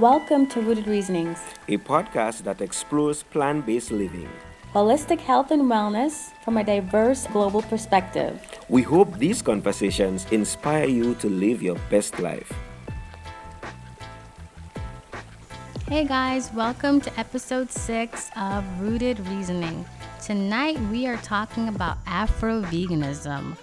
Welcome to Rooted Reasonings, a podcast that explores plant based living, holistic health and wellness from a diverse global perspective. We hope these conversations inspire you to live your best life. Hey guys, welcome to episode six of Rooted Reasoning. Tonight we are talking about Afro veganism,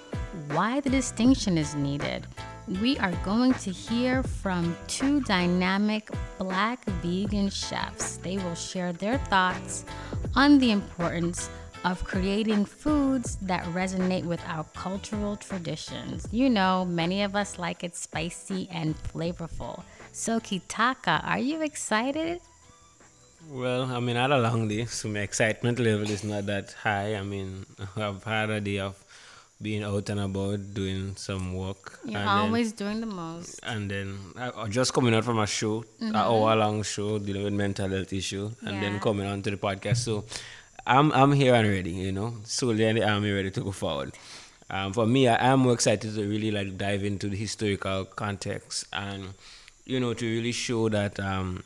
why the distinction is needed we are going to hear from two dynamic black vegan chefs. They will share their thoughts on the importance of creating foods that resonate with our cultural traditions. You know, many of us like it spicy and flavorful. So, Kitaka, are you excited? Well, I mean, had a long day, so my excitement level is not that high. I mean, I've had a day of being out and about doing some work. You're always then, doing the most. And then I, just coming out from a show, mm-hmm. an hour long show dealing with mental health issue, and yeah. then coming on to the podcast. So I'm I'm here and ready, you know, solely in the army ready to go forward. Um, for me, I am more excited to really like dive into the historical context and you know to really show that um,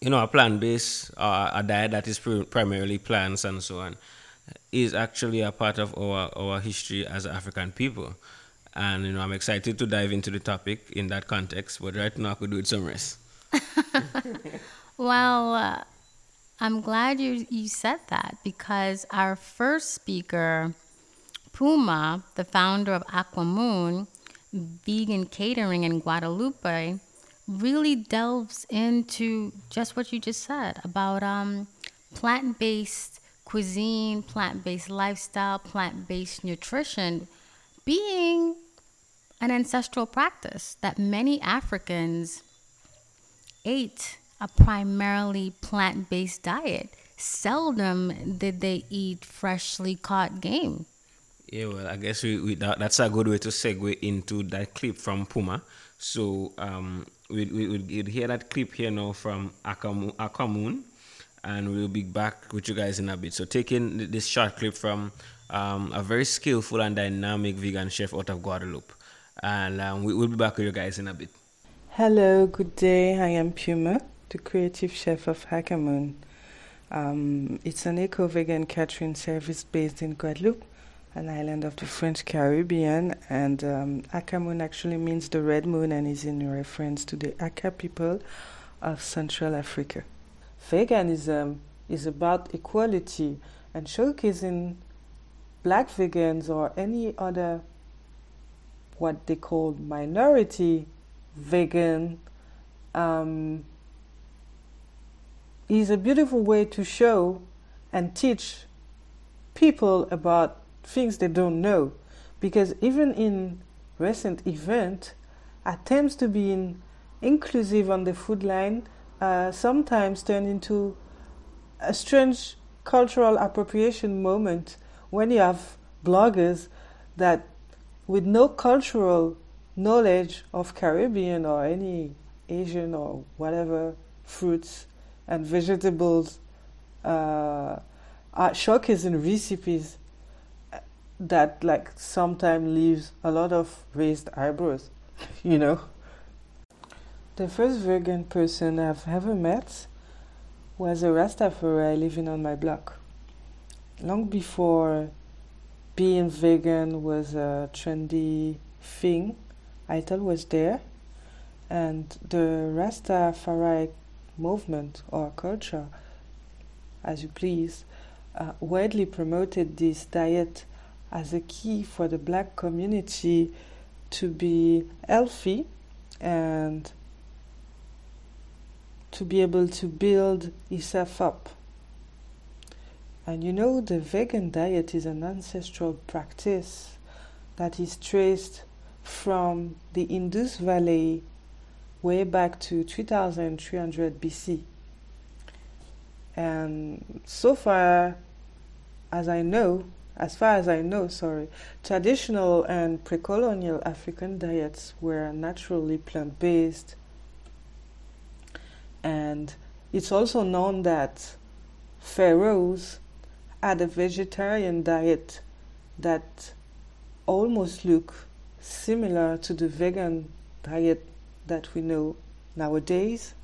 you know a plant based uh, a diet that is pr- primarily plants and so on is actually a part of our, our history as African people. And you know, I'm excited to dive into the topic in that context, but right now I could do it some rest. well, uh, I'm glad you, you said that because our first speaker, Puma, the founder of Akamoon, vegan catering in Guadeloupe, really delves into just what you just said about um, plant based cuisine, plant based lifestyle, plant based nutrition being an ancestral practice that many Africans ate a primarily plant based diet. Seldom did they eat freshly caught game. Yeah, well, I guess we, we that, that's a good way to segue into that clip from Puma. So um, we we would hear that clip here now from Akamu, Akamoon and we'll be back with you guys in a bit. So, taking this short clip from um, a very skillful and dynamic vegan chef out of Guadeloupe, and um, we, will be back with you guys in a bit. Hello, good day. I am Puma, the creative chef of Akamoon. Um, it's an eco vegan catering service based in Guadeloupe, an island of the French Caribbean. And um, actually means the red moon and is in reference to the Aka people of Central Africa veganism is about equality and showcasing black vegans or any other what they call minority vegan um, is a beautiful way to show and teach people about things they don't know. Because even in recent event attempts to be inclusive on the food line uh, sometimes turn into a strange cultural appropriation moment when you have bloggers that, with no cultural knowledge of Caribbean or any Asian or whatever fruits and vegetables, uh, are showcasing recipes that like sometimes leaves a lot of raised eyebrows, you know. The first vegan person I've ever met was a Rastafari living on my block. Long before being vegan was a trendy thing, I was there. And the Rastafari movement or culture, as you please, uh, widely promoted this diet as a key for the black community to be healthy and to be able to build yourself up. And you know, the vegan diet is an ancestral practice that is traced from the Indus Valley way back to 2300 BC. And so far as I know, as far as I know, sorry, traditional and pre colonial African diets were naturally plant based and it's also known that pharaohs had a vegetarian diet that almost look similar to the vegan diet that we know nowadays.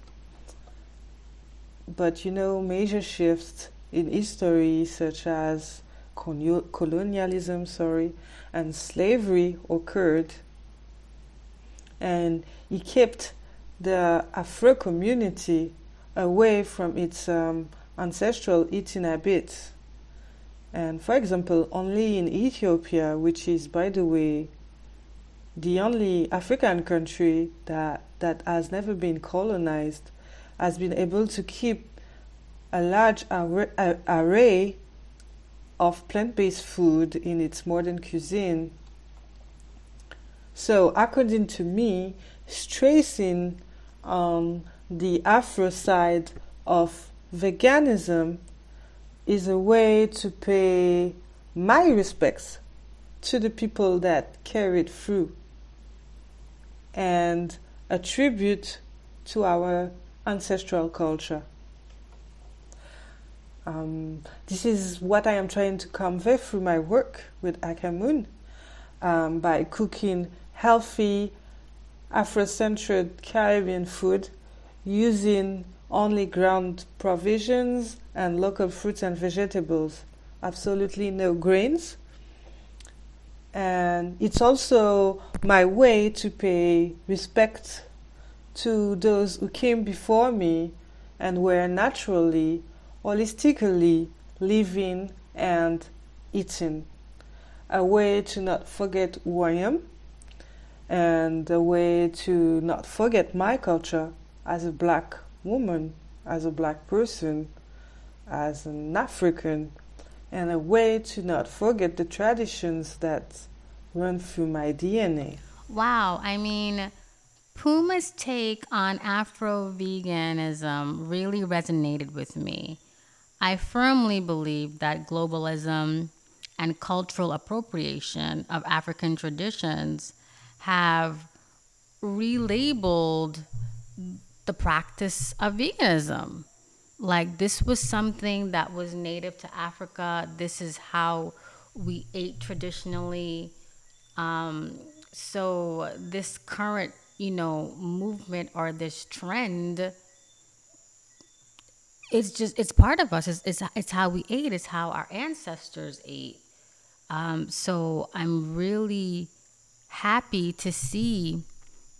but you know, major shifts in history, such as colonialism, sorry, and slavery occurred, and it kept the Afro community away from its um, ancestral eating habits. And for example, only in Ethiopia, which is, by the way, the only African country that, that has never been colonized, has been able to keep a large array of plant based food in its modern cuisine. So, according to me, stressing on the Afro side of veganism is a way to pay my respects to the people that carried through and a tribute to our ancestral culture. Um, this is what I am trying to convey through my work with Akamoon um, by cooking healthy, Afro-centered Caribbean food using only ground provisions and local fruits and vegetables, absolutely no grains. And it's also my way to pay respect to those who came before me and were naturally, holistically living and eating. A way to not forget who I am and a way to not forget my culture as a black woman, as a black person, as an African, and a way to not forget the traditions that run through my DNA. Wow, I mean, Puma's take on Afro veganism really resonated with me. I firmly believe that globalism and cultural appropriation of African traditions have relabeled the practice of veganism. Like, this was something that was native to Africa. This is how we ate traditionally. Um, so, this current, you know, movement or this trend it's just it's part of us it's, it's, it's how we ate it's how our ancestors ate um, so i'm really happy to see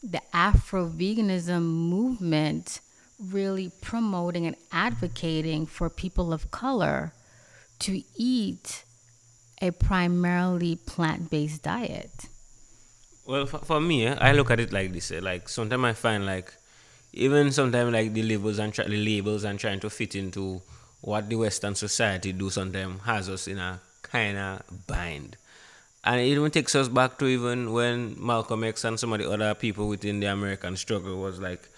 the Afro veganism movement really promoting and advocating for people of color to eat a primarily plant based diet? Well, for, for me, eh, I look at it like this. Eh, like sometimes I find like even sometimes like the labels and the labels and trying to fit into what the Western society do sometimes has us in a kind of bind. And it even takes us back to even when Malcolm X and some of the other people within the American struggle was like,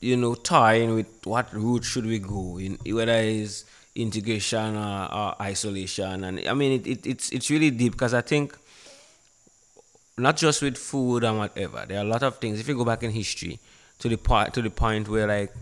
you know, tying with what route should we go in, whether it's integration or, or isolation. And I mean, it, it, it's it's really deep because I think not just with food and whatever. There are a lot of things. If you go back in history to the part to the point where like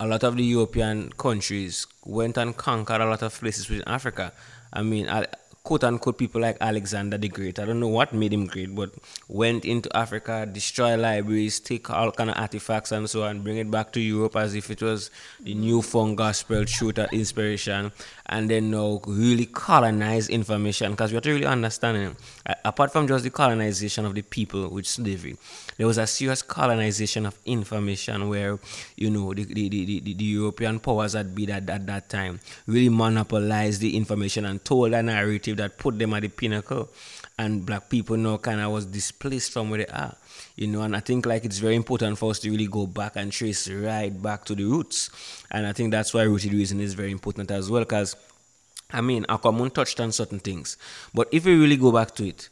a lot of the European countries went and conquered a lot of places within Africa. I mean, I, quote unquote people like Alexander the Great. I don't know what made him great, but went into Africa, destroy libraries, take all kind of artifacts and so on, bring it back to Europe as if it was the new fun gospel truth inspiration, and then now really colonize information because we have to really understand it. Apart from just the colonization of the people with slavery, there was a serious colonization of information where you know the, the, the, the, the European powers that be at, at that time really monopolized the information and told a narrative that put them at the pinnacle and black people now kind of was displaced from where they are you know and i think like it's very important for us to really go back and trace right back to the roots and i think that's why rooted reason is very important as well because i mean Akamoon touched on certain things but if we really go back to it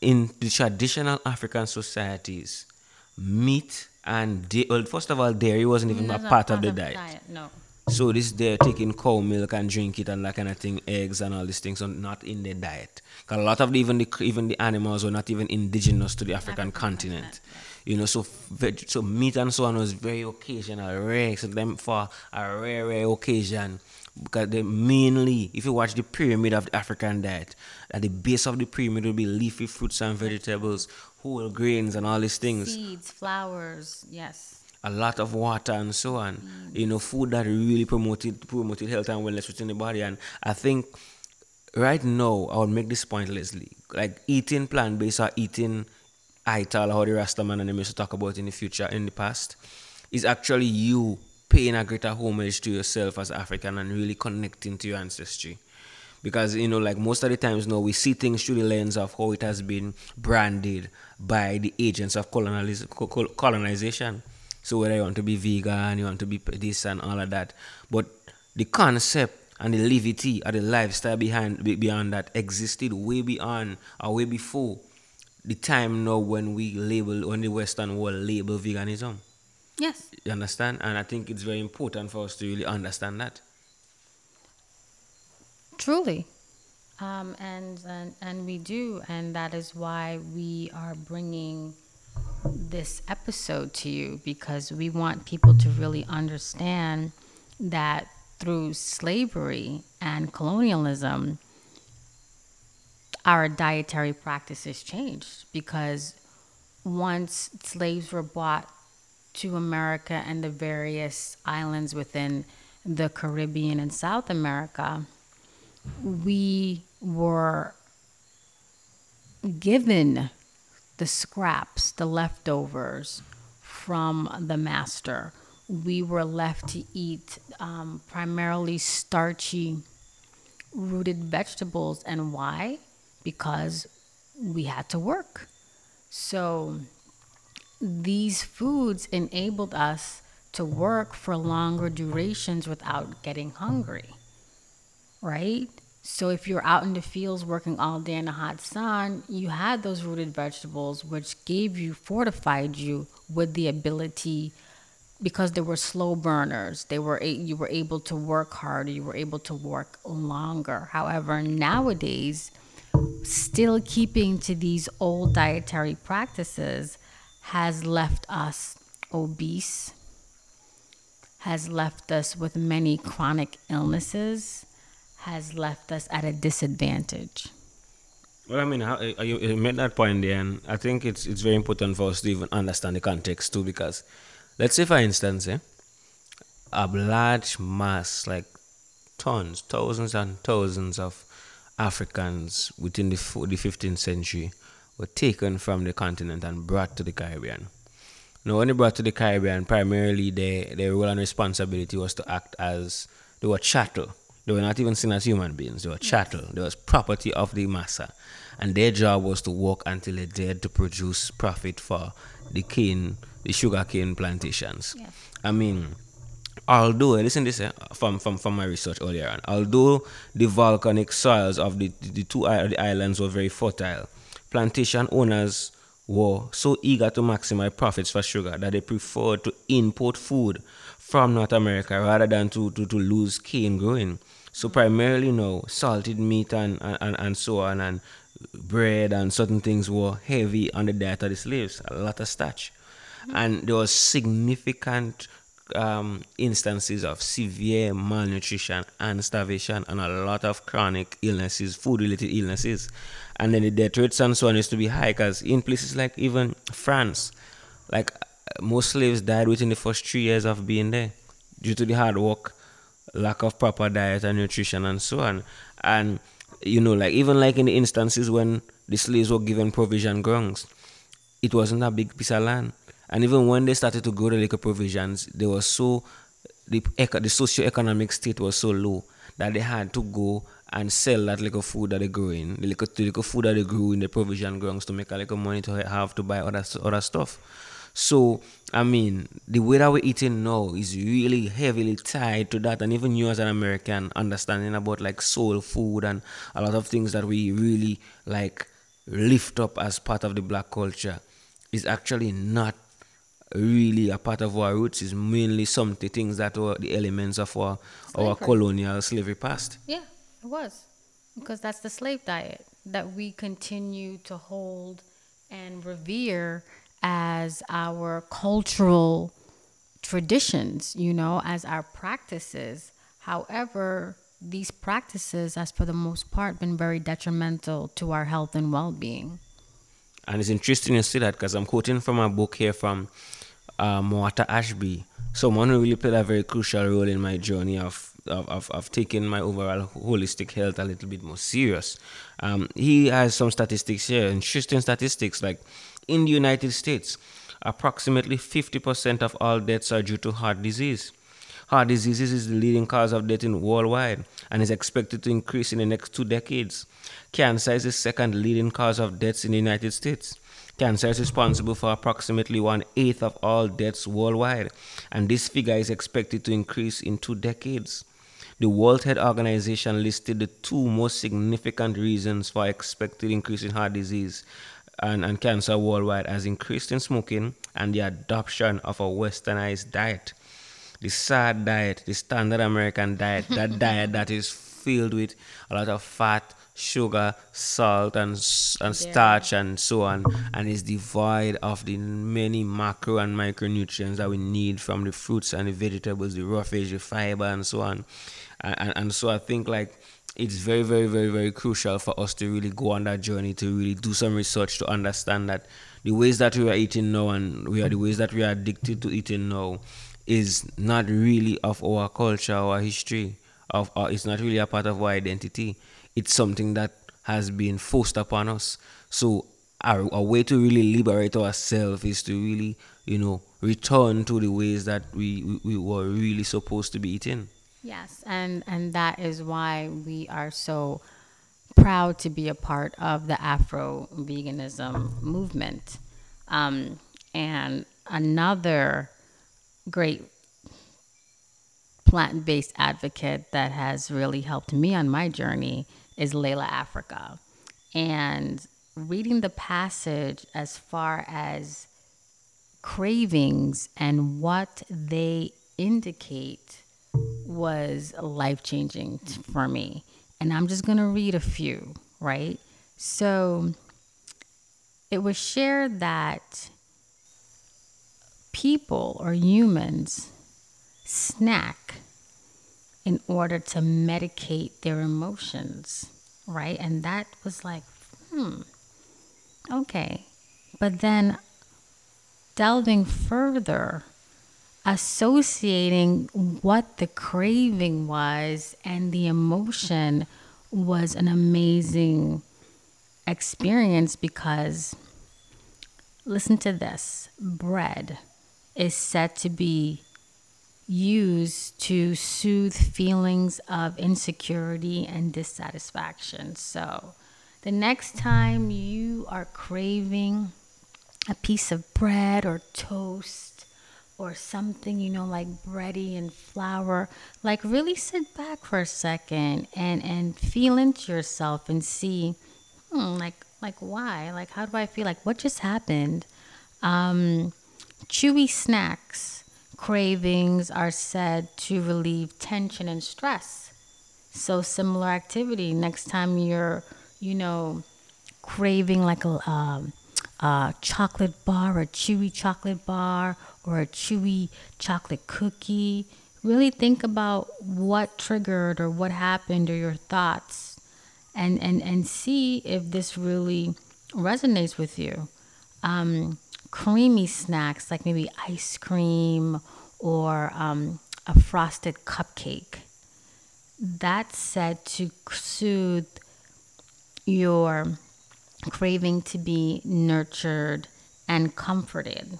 in the traditional african societies meat and da- well first of all dairy wasn't even a part, part, of the diet. diet no so this they're taking cow milk and drink it and that kind of thing, eggs and all these things are not in their diet. Cause a lot of the, even the even the animals were not even indigenous to the African, African continent. You know, so veg, so meat and so on was very occasional, rare. So them for a rare, rare occasion because they mainly, if you watch the pyramid of the African diet, at the base of the pyramid will be leafy fruits and vegetables, whole grains and all these things. Seeds, flowers, yes a lot of water and so on. Mm. You know, food that really promoted promoted health and wellness within the body. And I think right now I would make this point, Leslie. Like eating plant based or eating ital, how the Rastaman and them used to talk about in the future, in the past, is actually you paying a greater homage to yourself as African and really connecting to your ancestry. Because you know like most of the times now we see things through the lens of how it has been branded by the agents of colonization. So whether you want to be vegan you want to be this and all of that. But the concept and the levity or the lifestyle behind beyond that existed way beyond or way before the time now when we label when the western world label veganism. Yes. You understand? And i think it's very important for us to really understand that. Truly. Um, and, and and we do, and that is why we are bringing this episode to you because we want people to really understand that through slavery and colonialism, our dietary practices changed because once slaves were brought to America and the various islands within the Caribbean and South America, we were given the scraps, the leftovers from the master. We were left to eat um, primarily starchy rooted vegetables. And why? Because we had to work. So these foods enabled us to work for longer durations without getting hungry right? So if you're out in the fields working all day in the hot sun, you had those rooted vegetables, which gave you, fortified you with the ability, because they were slow burners. They were you were able to work harder. You were able to work longer. However, nowadays, still keeping to these old dietary practices has left us obese, has left us with many chronic illnesses has left us at a disadvantage. Well, I mean, uh, you, you made that point there, and I think it's it's very important for us to even understand the context too, because let's say, for instance, eh, a large mass, like tons, thousands and thousands of Africans within the the 15th century were taken from the continent and brought to the Caribbean. Now, when they brought to the Caribbean, primarily their their role and responsibility was to act as they were chattel they were not even seen as human beings. They were chattel. They was property of the massa. And their job was to work until they dared to produce profit for the cane, the sugar cane plantations. Yeah. I mean, although listen this uh, from, from from my research earlier on, although the volcanic soils of the the two the islands were very fertile, plantation owners were so eager to maximize profits for sugar that they preferred to import food from North America rather than to, to, to lose cane growing. So primarily, you know, salted meat and, and, and so on, and bread and certain things were heavy on the diet of the slaves. A lot of starch. And there was significant um, instances of severe malnutrition and starvation, and a lot of chronic illnesses, food-related illnesses, and then the death rates and so on used to be high. Because in places like even France, like most slaves died within the first three years of being there due to the hard work lack of proper diet and nutrition and so on. And you know, like even like in the instances when the slaves were given provision grounds, it wasn't a big piece of land. And even when they started to grow the little provisions, they were so the the socio-economic state was so low that they had to go and sell that little food that they grew in, the little, the little food that they grew in the provision grounds to make a little money to have to buy other other stuff. So, I mean, the way that we're eating now is really heavily tied to that. And even you as an American understanding about like soul food and a lot of things that we really like lift up as part of the black culture is actually not really a part of our roots is mainly some of the things that were the elements of our slavery. our colonial slavery past. Yeah, it was. Because that's the slave diet that we continue to hold and revere as our cultural traditions, you know, as our practices. However, these practices, has for the most part, been very detrimental to our health and well being. And it's interesting to see that because I'm quoting from a book here from uh, Muata Ashby, someone who really played a very crucial role in my journey of of, of, of taking my overall holistic health a little bit more serious. Um, he has some statistics here, interesting statistics like in the United States, approximately 50% of all deaths are due to heart disease. Heart disease is the leading cause of death in worldwide and is expected to increase in the next two decades. Cancer is the second leading cause of deaths in the United States. Cancer is responsible for approximately one eighth of all deaths worldwide, and this figure is expected to increase in two decades. The World Health Organization listed the two most significant reasons for expected increase in heart disease and, and cancer worldwide as increased in smoking and the adoption of a westernized diet. The sad diet, the standard American diet, that diet that is filled with a lot of fat, sugar, salt, and, and starch, and so on, and is devoid of the many macro and micronutrients that we need from the fruits and the vegetables, the roughage, the fiber, and so on. And, and, and so I think like it's very, very, very, very crucial for us to really go on that journey to really do some research to understand that the ways that we are eating now and we are the ways that we are addicted to eating now is not really of our culture, our history, of it's not really a part of our identity. It's something that has been forced upon us. So our, our way to really liberate ourselves is to really, you know, return to the ways that we, we, we were really supposed to be eating. Yes, and and that is why we are so proud to be a part of the Afro veganism movement. Um, and another great plant based advocate that has really helped me on my journey is Laila Afrika. And reading the passage as far as cravings and what they indicate was life changing for me. And I'm just going to read a few, right? So it was shared that people or humans snack in order to medicate their emotions, right? And that was like, hmm, okay. But then delving further, associating what the craving was and the emotion was an amazing experience because listen to this bread is said to be used to soothe feelings of insecurity and dissatisfaction. So, the next time you are craving a piece of bread or toast, or something, you know, like bready and flour, like really sit back for a second and and feel into yourself and see, hmm, like like why, like how do I feel, like what just happened? Um, chewy snacks cravings are said to relieve tension and stress. So similar activity. Next time you're, you know, craving like a um, a chocolate bar, a chewy chocolate bar, or a chewy chocolate cookie. Really think about what triggered or what happened or your thoughts and, and, and see if this really resonates with you. Um, creamy snacks like maybe ice cream or um, a frosted cupcake. That's said to soothe your craving to be nurtured and comforted.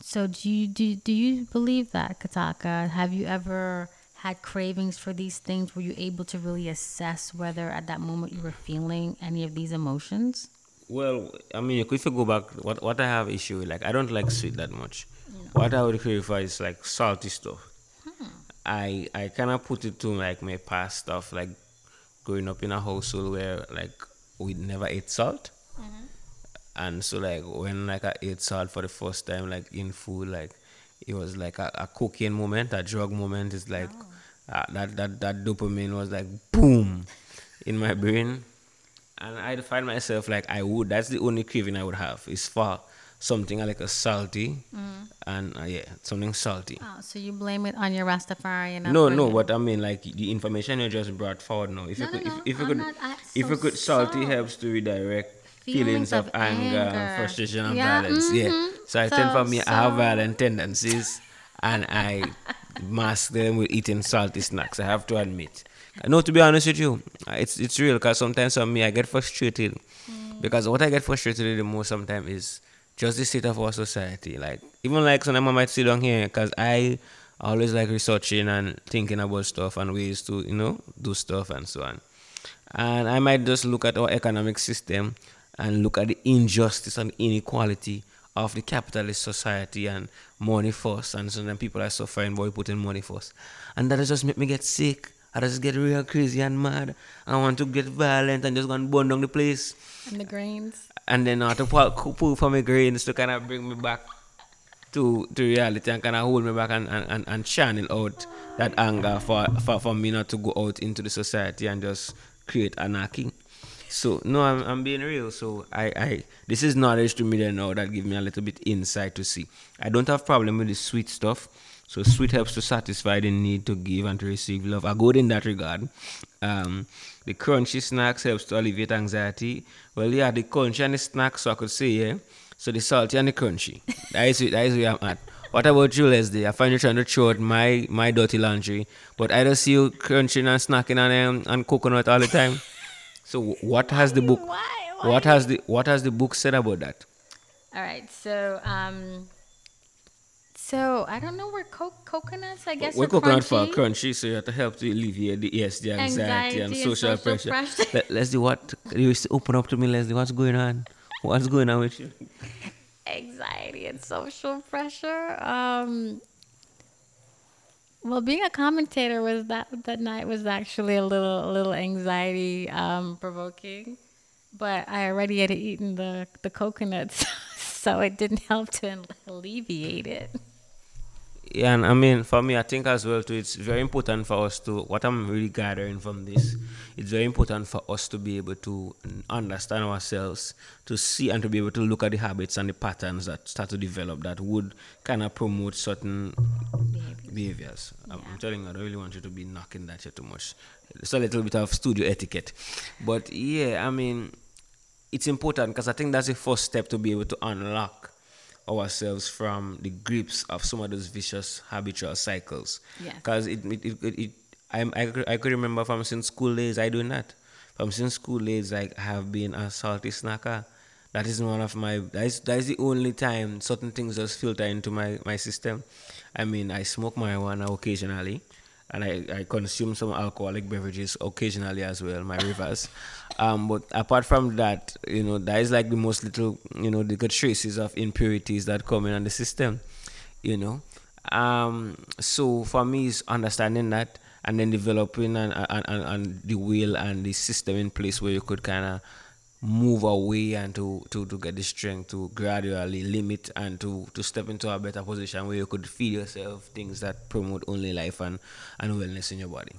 So do you do, do you believe that, Kataka? Have you ever had cravings for these things? Were you able to really assess whether at that moment you were feeling any of these emotions? Well, I mean, if you go back, what what I have issue with, like I don't like sweet that much. What I would for is like salty stuff. Hmm. I I kind of put it to like my past stuff, like growing up in a household where like we never ate salt. Mm-hmm. And so like when like I ate salt for the first time like in food like it was like a, a cocaine moment, a drug moment. It's like oh. uh, that that that dopamine was like boom in my brain, and I'd find myself like I would. That's the only craving I would have is for something like a salty mm. and uh, yeah something salty oh, so you blame it on your rastafarian no no what i mean like the information you just brought forward now if no, you could no, no, if, if you could if so you could salty sorry. helps to redirect feelings, of, anger, anger. frustration, and Yeah, violence. Yeah. mhm. So I tend So- for me, I have violent tendencies, and I mask them with eating salty snacks. I have to admit. No, to be honest with you, it's it's real. Cause sometimes for me, I get frustrated Mm. because what I get frustrated the most sometimes is just the state of our society. Like even like sometimes I might sit down here because I always like researching and thinking about stuff and ways to you know do stuff and so on. And I might just look at our economic system and look at the injustice and inequality of the capitalist society and money first. And so then people are suffering by putting money first. And that just make me get sick. I just get real crazy and mad. I want to get violent and just go and burn down the place. And the grains. And then I have to pull, pull for my grains to kind of bring me back to, to reality and kind of hold me back and, and, and, channel out that anger for, for, for me not to go out into the society and just create anarchy. So no, I'm, I'm being real. So I, I this is knowledge to me then now that give me a little bit insight to see. I don't have problem with the sweet stuff. So sweet helps to satisfy the need to give and to receive love. I good in that regard. Um, the crunchy snacks helps to alleviate anxiety. Well, yeah, the crunchy and the snacks, so I could say, yeah. So the salty and the crunchy. That is. That is where I'm at. What about you, Leslie? I find you trying to throw out my my dirty laundry, but I don't see you crunching and snacking on um, on coconut all the time. So what has the book? Why? What has the what has the book said about that? All right. So, um, so I don't know where co- coconuts. I guess We're are coconut for crunchy. crunchy, so you have to help to alleviate the yes, the anxiety, and Anxiety and social, social pressure. pressure. Le- Leslie, what you open up to me, Leslie? What's going on? What's going on with you? anxiety and social pressure. Um, well, being a commentator was that that night was actually a little a little anxiety um, provoking, but I already had eaten the the coconuts, so it didn't help to alleviate it. Yeah, and I mean, for me, I think as well too, it's very important for us to. What I'm really gathering from this, it's very important for us to be able to understand ourselves, to see and to be able to look at the habits and the patterns that start to develop that would kind of promote certain behaviors. I'm, I'm telling you, I don't really want you to be knocking that here too much. It's a little bit of studio etiquette, but yeah, I mean, it's important because I think that's the first step to be able to unlock ourselves from the grips of some of those vicious habitual cycles. Because it, it, it, it, I, could- I could remember from since school days, I do not. From since school days, like I have been a salty snacker. That is one of my, that is, that is the only time certain things just filter into my, my system. I mean, I smoke marijuana occasionally and I, I consume some alcoholic beverages occasionally as well, my rivers. Um, but apart from that, you know, that is like the most little, you know, the traces of impurities that come in on the system, you know. Um, so for me, it's understanding that and then developing and, and, and the will and the system in place where you could kind of move away and to, to, to get the strength to gradually limit and to, to step into a better position where you could feed yourself things that promote only life and, and wellness in your body.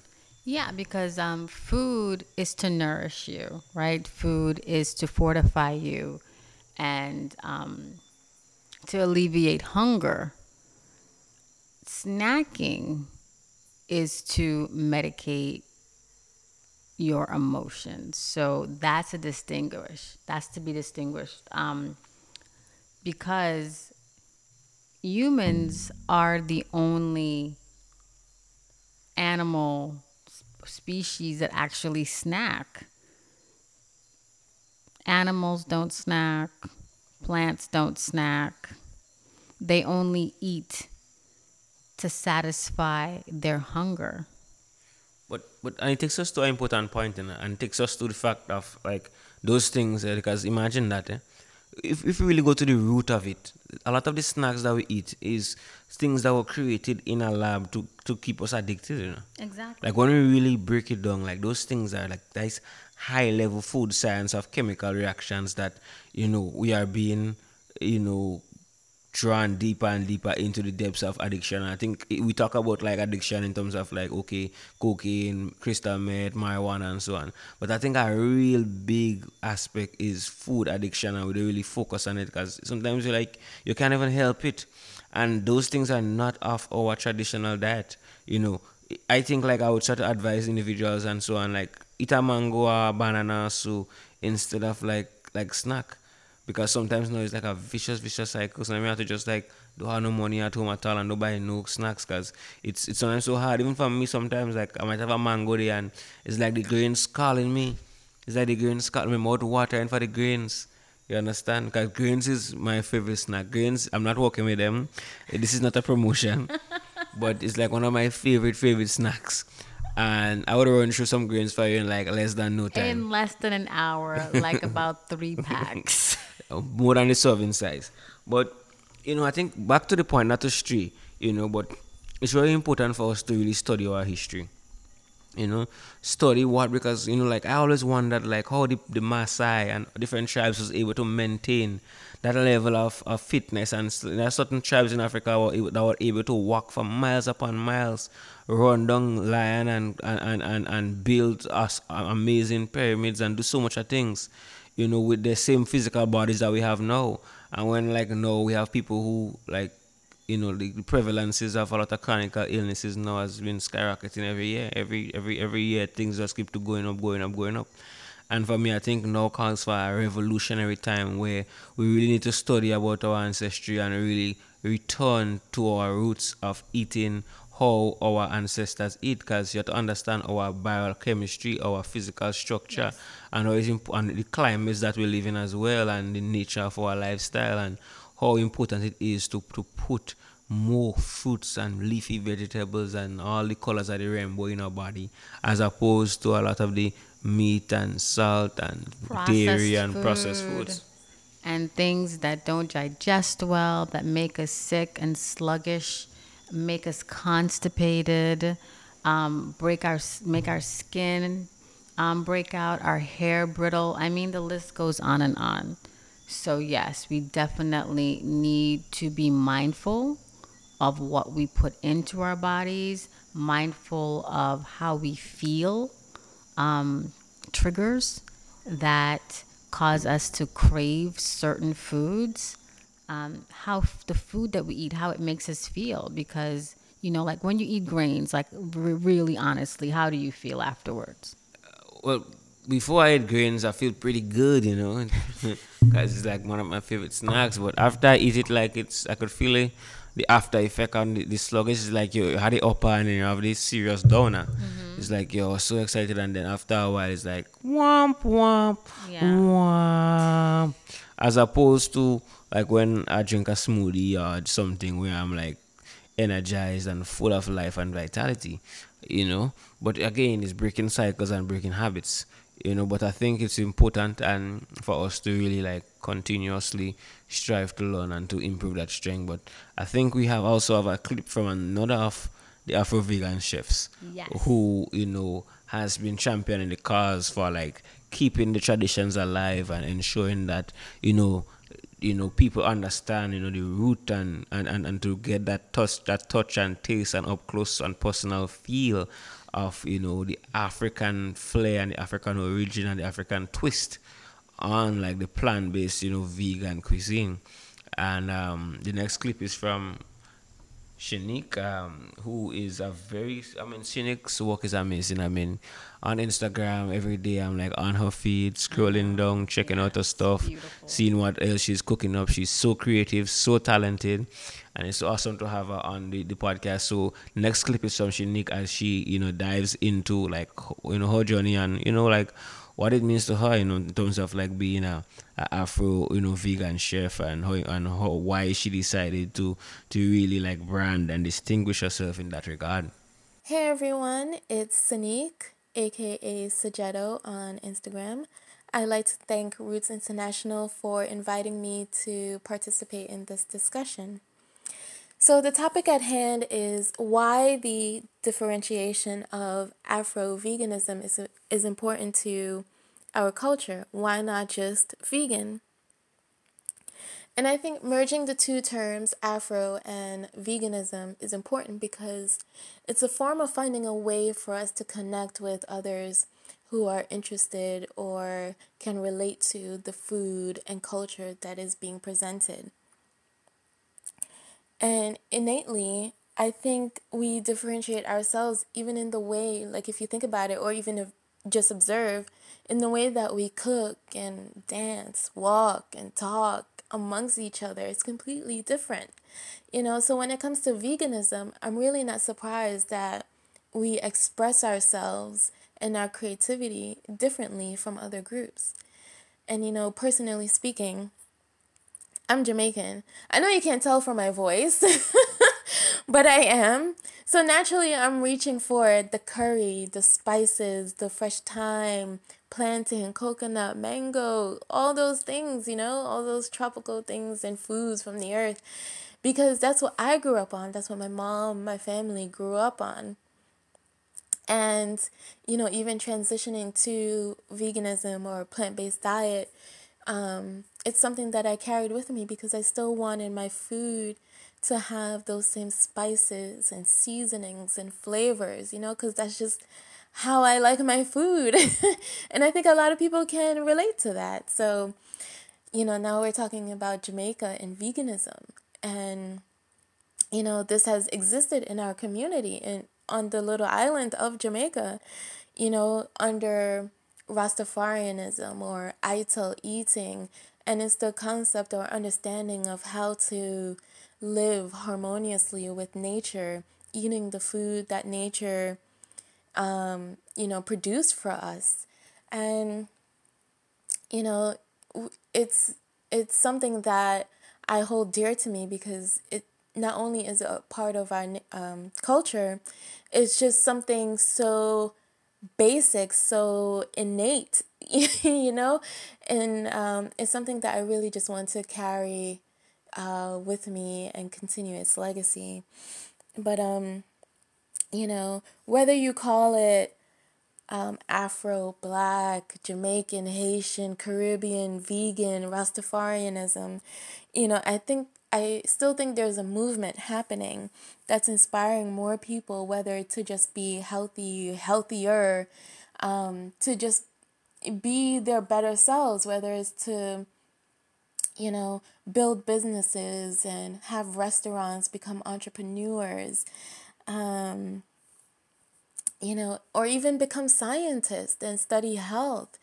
Yeah, because um, food is to nourish you, right? Food is to fortify you and um, to alleviate hunger. Snacking is to medicate your emotions. So that's a distinguish. That's to be distinguished. Um, because humans are the only animal species that actually snack. Animals don't snack, plants don't snack. They only eat to satisfy their hunger. But but and it takes us to an important point, and and it takes us to the fact of like those things. eh, because imagine that, eh, if if we really go to the root of it, a lot of the snacks that we eat is things that were created in a lab to to keep us addicted. You know, Exactly. like when we really break it down, like those things are like nice high level food science of chemical reactions that you know we are being you know drawn deeper and deeper into the depths of addiction. I think we talk about like addiction in terms of like okay, cocaine, crystal meth, marijuana, and so on. But I think a real big aspect is food addiction, and we don't really focus on it because sometimes you like you can't even help it, and those things are not of our traditional diet. You know, I think like I would try to advise individuals and so on, like eat a mango or a banana so instead of like like snack because sometimes you know it's like a vicious vicious cycle. So I have to just like don't have no money at home at all and don't buy no snacks because it's it's sometimes so hard. Even for me, sometimes like I might have a mango there and it's like the grains calling me. It's like the grains calling me mouth watering for the grains. You understand? Because grains is my favorite snack. Grains, I'm not working with them. This is not a promotion, but it's like one of my favorite favorite snacks and I would run through some grains for you in like less than no time. In less than an hour, like about three packs. Uh, more than the serving size. But, you know, I think back to the point, not to stray, you know, but it's very important for us to really study our history. You know, study what because you know, like I always wondered like how the, the Maasai and different tribes was able to maintain that level of, of fitness and there are certain tribes in Africa were, that were able to walk for miles upon miles run down lion and and, and, and build us amazing pyramids and do so much of things, you know, with the same physical bodies that we have now. And when like now we have people who like you know the, prevalences of a lot of chronic illnesses now has been skyrocketing every year. Every every every year things just keep to going up, going up, going up. And for me, I think now calls for a revolutionary time where we really need to study about our ancestry and really return to our roots of eating how our ancestors eat because you have to understand our biochemistry, our physical structure, yes. And, how imp- and the climates that we live in as well, and the nature of our lifestyle, and how important it is to, to put more fruits and leafy vegetables and all the colors of the rainbow in our body, as opposed to a lot of the meat and salt and processed dairy and food. processed foods. And things that don't digest well, that make us sick and sluggish make us constipated, um, break our make our skin um, break out, our hair brittle. I mean, the list goes on and on. So yes, we definitely need to be mindful of what we put into our bodies, mindful of how we feel, um, triggers that cause us to crave certain foods um, how f- the food that we eat, how it makes us feel. Because, you know, like when you eat grains, like really honestly, how do you feel afterwards? Well, before I eat grains, I feel pretty good, you know, because it's like one of my favorite snacks. But after I eat it, like it's, I could feel it, the after effect on the, the sluggish is like you had it upper and then you have this serious downer. Mm-hmm. It's like you're so excited, and then after a while, it's like womp womp yeah. womp, as opposed to like when I drink a smoothie or something where I'm like energized and full of life and vitality, you know. But again, it's breaking cycles and breaking habits, you know. But I think it's important and for us to really like continuously strive to learn and to improve that strength. But I think we have also have a clip from another of the Afro vegan chefs yes. who, you know, has been championing the cause for like keeping the traditions alive and ensuring that, you know, you know people understand you know the root and, and, and, and to get that touch that touch and taste and up close and personal feel of you know the African flair and the African origin and the African twist on like the plant based you know vegan cuisine. And um, the next clip is from Shanique, um, who is a very, I mean, Shanique's work is amazing. I mean, on Instagram every day, I'm like on her feed, scrolling down, checking out her stuff, Beautiful. seeing what else she's cooking up. She's so creative, so talented, and it's awesome to have her on the, the podcast. So, next clip is from Shanique as she, you know, dives into like, you know, her journey and, you know, like what it means to her, you know, in terms of like being a, a Afro, you know, vegan chef and how and how why she decided to to really like brand and distinguish herself in that regard. Hey everyone, it's Shanique, aka Sajetto on Instagram. I'd like to thank Roots International for inviting me to participate in this discussion. So, the topic at hand is why the differentiation of Afro veganism is, is important to our culture. Why not just vegan? And I think merging the two terms, Afro and veganism, is important because it's a form of finding a way for us to connect with others who are interested or can relate to the food and culture that is being presented. And innately, I think we differentiate ourselves even in the way, like if you think about it, or even if just observe in the way that we cook and dance, walk and talk amongst each other. It's completely different. You know, so when it comes to veganism, I'm really not surprised that we express ourselves and our creativity differently from other groups. And, you know, personally speaking, I'm Jamaican. I know you can't tell from my voice, but I am. So naturally, I'm reaching for the curry, the spices, the fresh thyme, plantain, coconut, mango, all those things, you know, all those tropical things and foods from the earth. Because that's what I grew up on. That's what my mom, my family grew up on. And, you know, even transitioning to veganism or plant based diet, um, it's something that I carried with me because I still wanted my food to have those same spices and seasonings and flavors, you know, because that's just how I like my food. and I think a lot of people can relate to that. So, you know, now we're talking about Jamaica and veganism. And, you know, this has existed in our community and on the little island of Jamaica, you know, under Rastafarianism or ital eating. And it's the concept or understanding of how to live harmoniously with nature, eating the food that nature um, you know, produced for us. And, you know, it's it's something that I hold dear to me because it not only is a part of our um, culture, it's just something so basic, so innate, you know, and um, it's something that I really just want to carry uh, with me and continue its legacy. But um, you know, whether you call it um, Afro, Black, Jamaican, Haitian, Caribbean, vegan, Rastafarianism, you know, I think I still think there's a movement happening that's inspiring more people, whether to just be healthy, healthier, um, to just be their better selves, whether it's to, you know, build businesses and have restaurants, become entrepreneurs um, you know, or even become scientists and study health.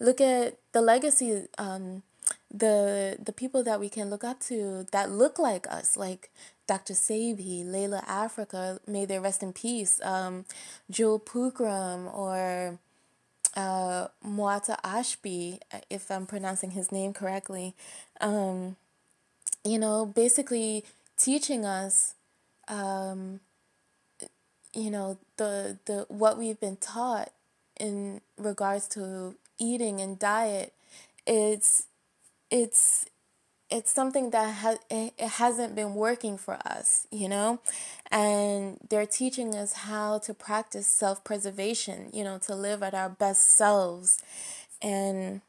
Look at the legacy, um, the the people that we can look up to that look like us, like Dr. Sebi, Laila Afrika, may they rest in peace, um, Jewel Pookrum, or uh, Muata Ashby, if I'm pronouncing his name correctly. Um, you know, basically teaching us um, you know the the what we've been taught in regards to eating and diet it's it's it's something that has it hasn't been working for us, you know, and they're teaching us how to practice self preservation, you know, to live at our best selves, and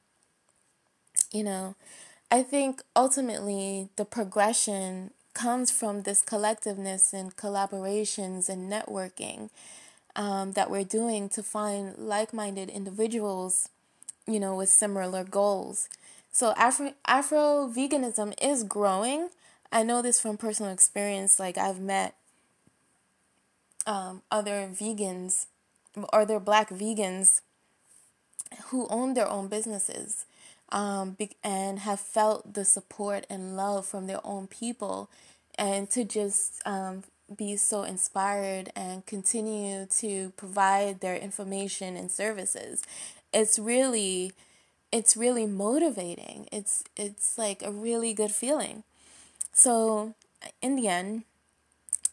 you know, I think ultimately the progression comes from this collectiveness and collaborations and networking um, that we're doing to find like minded individuals, you know, with similar goals. So Afro Afro veganism is growing. I know this from personal experience. Like I've met um, other vegans or other black vegans who own their own businesses um, and have felt the support and love from their own people, and to just um, be so inspired and continue to provide their information and services. It's really it's really motivating. It's it's like a really good feeling. So in the end,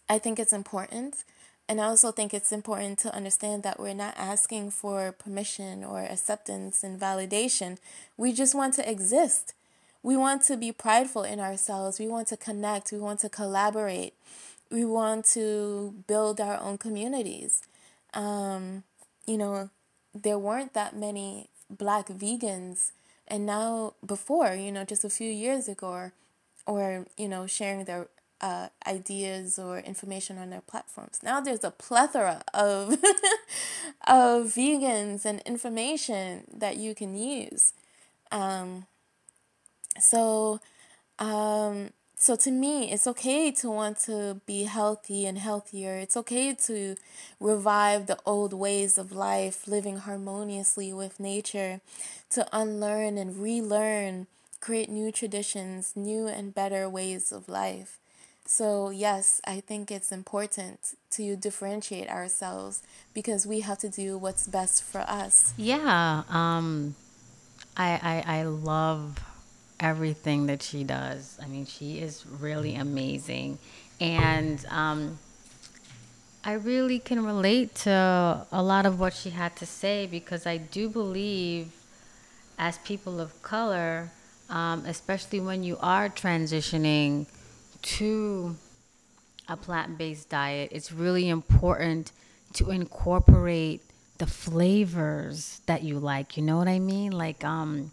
I think it's important and I also think it's important to understand that we're not asking for permission or acceptance and validation. We just want to exist. We want to be prideful in ourselves. We want to connect. We want to collaborate. We want to build our own communities. Um, you know, there weren't that many black vegans. And now, before, you know, just a few years ago, or, or you know, sharing their uh, ideas or information on their platforms. Now there's a plethora of of vegans and information that you can use. Um, so um, So to me, it's okay to want to be healthy and healthier. It's okay to revive the old ways of life, living harmoniously with nature, to unlearn and relearn, create new traditions, new and better ways of life. So, yes, I think it's important to differentiate ourselves because we have to do what's best for us. Yeah, um, I, I, I love everything that she does. I mean, she is really amazing. And um, I really can relate to a lot of what she had to say because I do believe, as people of color, um, especially when you are transitioning to a plant based diet, it's really important to incorporate the flavors that you like. You know what I mean? Like um,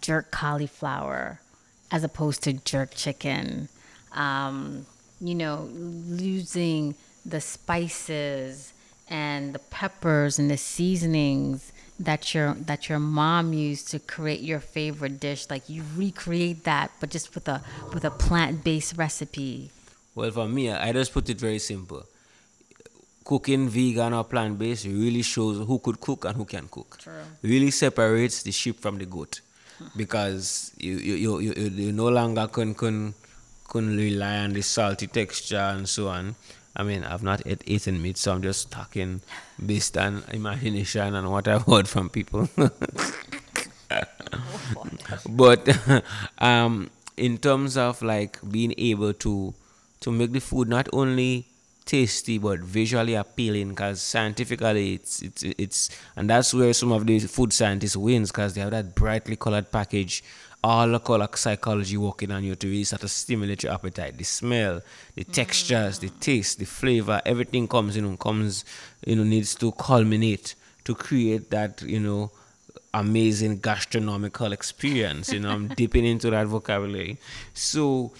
jerk cauliflower as opposed to jerk chicken. Um, you know, losing the spices and the peppers and the seasonings that your that your mom used to create your favorite dish. Like you recreate that but just with a with a plant-based recipe. Well for me i just put it very simple. Cooking vegan or plant-based really shows who could cook and who can cook. True. really separates the sheep from the goat because you you, you, you, you no longer can, can can rely on the salty texture and so on I mean, I've not ate, eaten meat, so I'm just talking based on imagination and what I've heard from people. but um, in terms of like being able to to make the food not only tasty but visually appealing, because scientifically it's it's it's and that's where some of the food scientists wins because they have that brightly colored package all the color psychology working on you to really start to stimulate your appetite. The smell, the mm. textures, the taste, the flavor, everything comes, you know, comes, you know, needs to culminate to create that, you know, amazing gastronomical experience. You know, I'm dipping into that vocabulary. So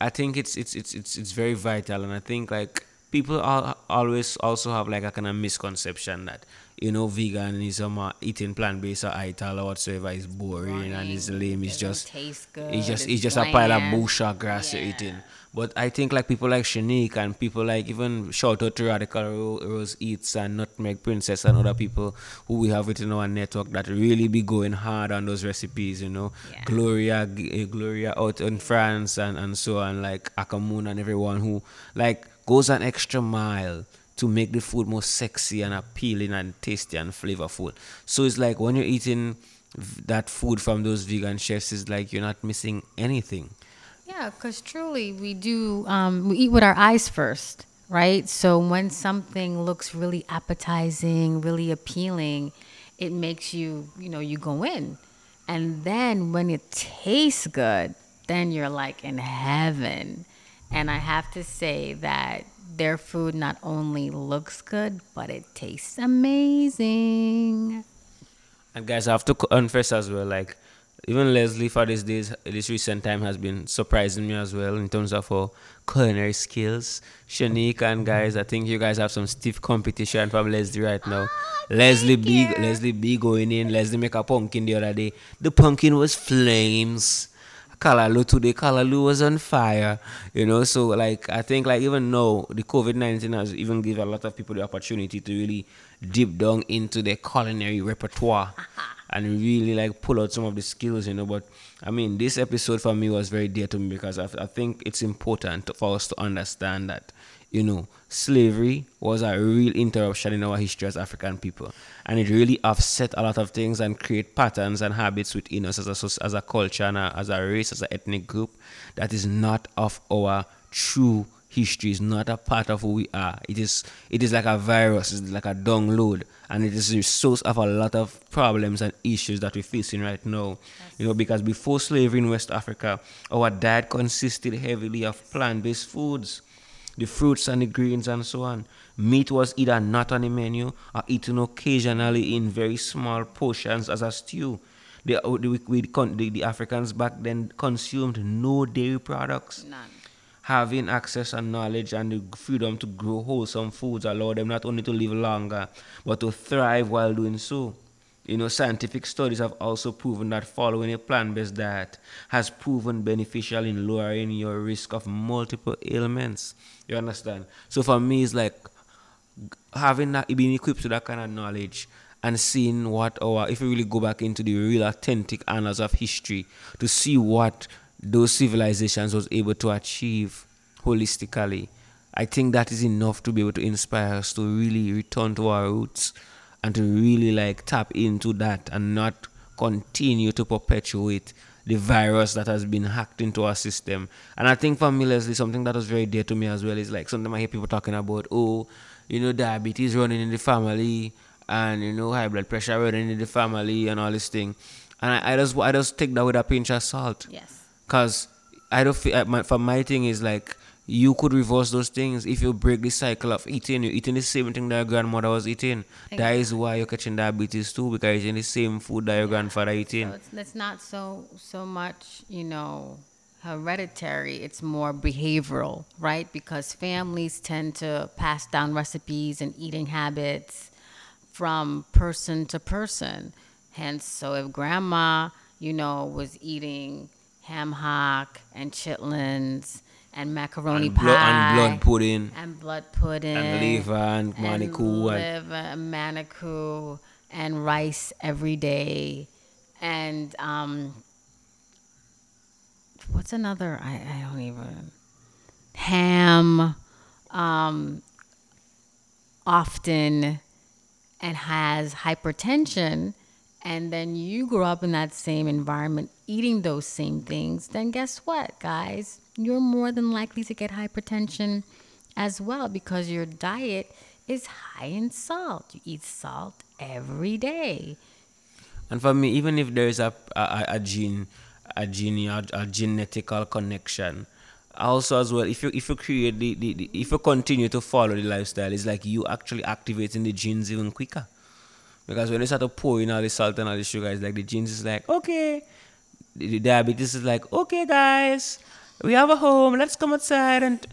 I think it's it's it's it's it's very vital and I think like people are always also have like a kind of misconception that you know, veganism or eating plant based or ital or whatsoever is boring, boring. and it's lame. It's just taste good. It's just it's, it's just bland. a pile of bush or grass Yeah. you're eating. But I think like people like Shanique and people like even shout out to Radical Rose Eats and Nutmeg Princess and other people who we have within our network that really be going hard on those recipes, you know. Yeah. Gloria Gloria out in France and, and so on, like Akamoon and everyone who like goes an extra mile to make the food more sexy and appealing and tasty and flavorful. So it's like when you're eating that food from those vegan chefs, it's like you're not missing anything. Yeah, because truly we do, um, we eat with our eyes first, right? So when something looks really appetizing, really appealing, it makes you, you know, you go in. And then when it tastes good, then you're like in heaven. And I have to say that their food not only looks good, but it tastes amazing. And guys, I have to confess as well, like even Leslie for these days, this recent time has been surprising me as well in terms of her culinary skills. Shanique and mm-hmm. guys, I think you guys have some stiff competition from Leslie right ah, now. Leslie B, Leslie B going in. Leslie make a pumpkin the other day. The pumpkin was flames. Kalalu today, Kalalu was on fire, you know. So like I think like even now the COVID nineteen has even give a lot of people the opportunity to really deep down into their culinary repertoire uh-huh. and really like pull out some of the skills, you know. But I mean, this episode for me was very dear to me because I, I think it's important for us to understand that you know slavery was a real interruption in our history as African people, and it really offset a lot of things and create patterns and habits within us as a as a culture and a, as a race, as an ethnic group that is not of our true history is not a part of who we are. It is it is like a virus, it's like a download, and it is the source of a lot of problems and issues that we're facing right now. You know, because before slavery in West Africa, our diet consisted heavily of plant-based foods, the fruits and the greens and so on. Meat was either not on the menu or eaten occasionally in very small portions as a stew. The, uh, the, we, con- the, the Africans back then consumed no dairy products None. having access and knowledge and the freedom to grow wholesome foods allowed them not only to live longer but to thrive while doing so You know, scientific studies have also proven that following a plant-based diet has proven beneficial in lowering your risk of multiple ailments. You understand? So for me, it's like having that, being equipped with that kind of knowledge and seeing what, or if you really go back into the real authentic annals of history to see what those civilizations was able to achieve holistically, I think that is enough to be able to inspire us to really return to our roots and to really like tap into that and not continue to perpetuate the virus that has been hacked into our system. And I think for me, Leslie, something that was very dear to me as well is like something I hear people talking about, oh, you know, diabetes running in the family and you know, high blood pressure running in the family and all this thing. And I, I just I just take that with a pinch of salt. Yes. Cause I don't feel uh, my, for my thing is like you could reverse those things if you break the cycle of eating. You're eating the same thing that your grandmother was eating. Exactly. That is why you're catching diabetes too, because you're eating the same food that your grandfather eating. So it's, it's not so so much, you know, hereditary. It's more behavioral, right? Because families tend to pass down recipes and eating habits from person to person. Hence, so if grandma, you know, was eating ham hock and chitlins and macaroni and pie blood, and blood pudding. And blood pudding. And liver and manikou and liver and manikou and rice every day. And um what's another? I, I don't even ham um often and has hypertension and then you grow up in that same environment eating those same things, then guess what, guys? You're more than likely to get hypertension as well because your diet is high in salt. You eat salt every day. And for me, even if there is a, a, a gene, a gene, a, a genetical connection, also as well, if you if you create the, the, the if you continue to follow the lifestyle, it's like you actually activating the genes even quicker. Because when you start to pour in all the salt and all the sugar, it's like the genes is like, okay. The, diabetes is like, okay, guys, we have a home. Let's come outside and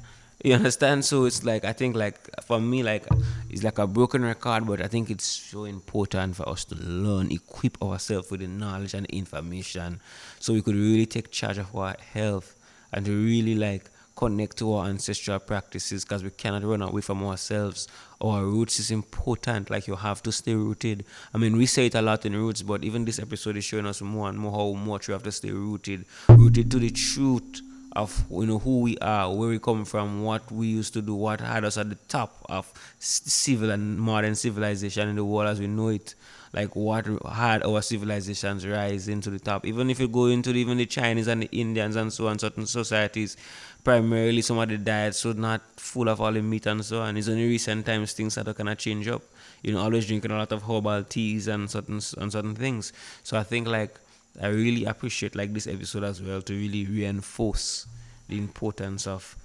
you understand. So it's like I think like for me like it's like a broken record, but I think it's so important for us to learn, equip ourselves with the knowledge and information, so we could really take charge of our health and really like connect to our ancestral practices because we cannot run away from ourselves. Our roots is important, like you have to stay rooted. I mean, we say it a lot in roots, but even this episode is showing us more and more how much we have to stay rooted, rooted to the truth of you know who we are, where we come from, what we used to do, what had us at the top of civil and modern civilization in the world as we know it like what had our civilizations rise into the top. Even if you go into the, even the Chinese and the Indians and so on, certain societies, primarily some of the diets were not full of all the meat and so on. It's only recent times things that are kind of change up. You know, always drinking a lot of herbal teas and certain and certain things. So I think like I really appreciate like this episode as well to really reinforce the importance of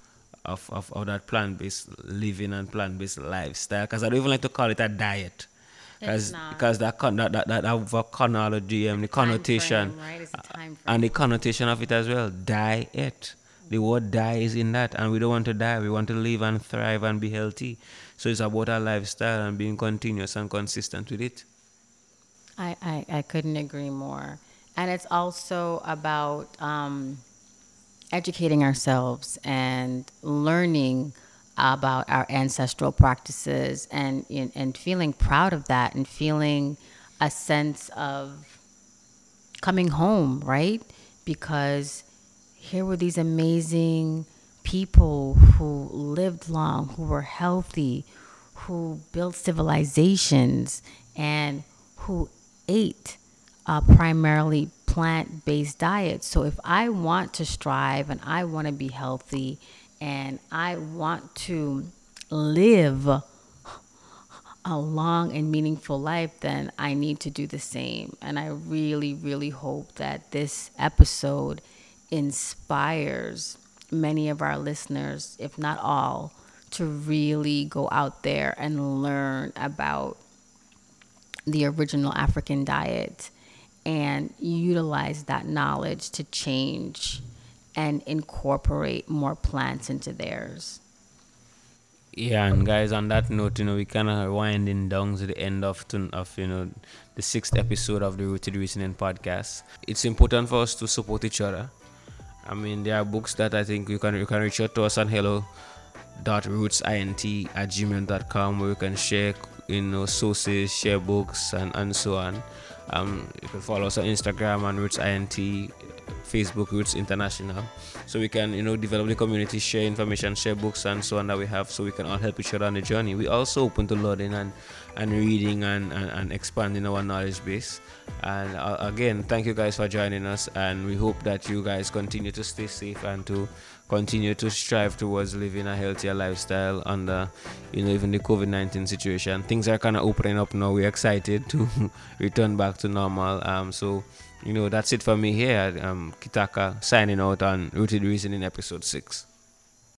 of, of, of that plant based living and plant based lifestyle. Because I don't even like to call it a diet because because that con that that that a chronology and the connotation frame, right? and the connotation of it as well diet the word die is in that and we don't want to die. We want to live and thrive and be healthy. So it's about our lifestyle and being continuous and consistent with it. I i, I couldn't agree more. And it's also about um, educating ourselves and learning about our ancestral practices and, and feeling proud of that and feeling a sense of coming home, right? Because here were these amazing people who lived long, who were healthy, who built civilizations, and who ate primarily plant based diets. So if I want to strive and I want to be healthy and I want to live a long and meaningful life, then I need to do the same. And I really, really hope that this episode inspires many of our listeners, if not all, to really go out there and learn about the original African diet and utilize that knowledge to change and incorporate more plants into theirs. Yeah, and guys, on that note, you know, we kind of winding down to the end of of you know the sixth episode of the Rooted Reasoning podcast. It's important for us to support each other. I mean, there are books that I think you can you can reach out to us on hello dot at gmail.com where you can share you know sources, share books, and and so on. Um, you can follow us on Instagram on rootsint Facebook Roots International. So we can, you know, develop the community, share information, share books and so on that we have so we can all help each other on the journey. We also open to learning and, and reading and, and, and expanding our knowledge base. And uh, again, thank you guys for joining us and we hope that you guys continue to stay safe and to continue to strive towards living a healthier lifestyle under you know even the covid-19 situation things are kind of opening up now we're excited to return back to normal um so you know, that's it for me here. Um, Kitaka signing out on Rooted Reasoning episode 6.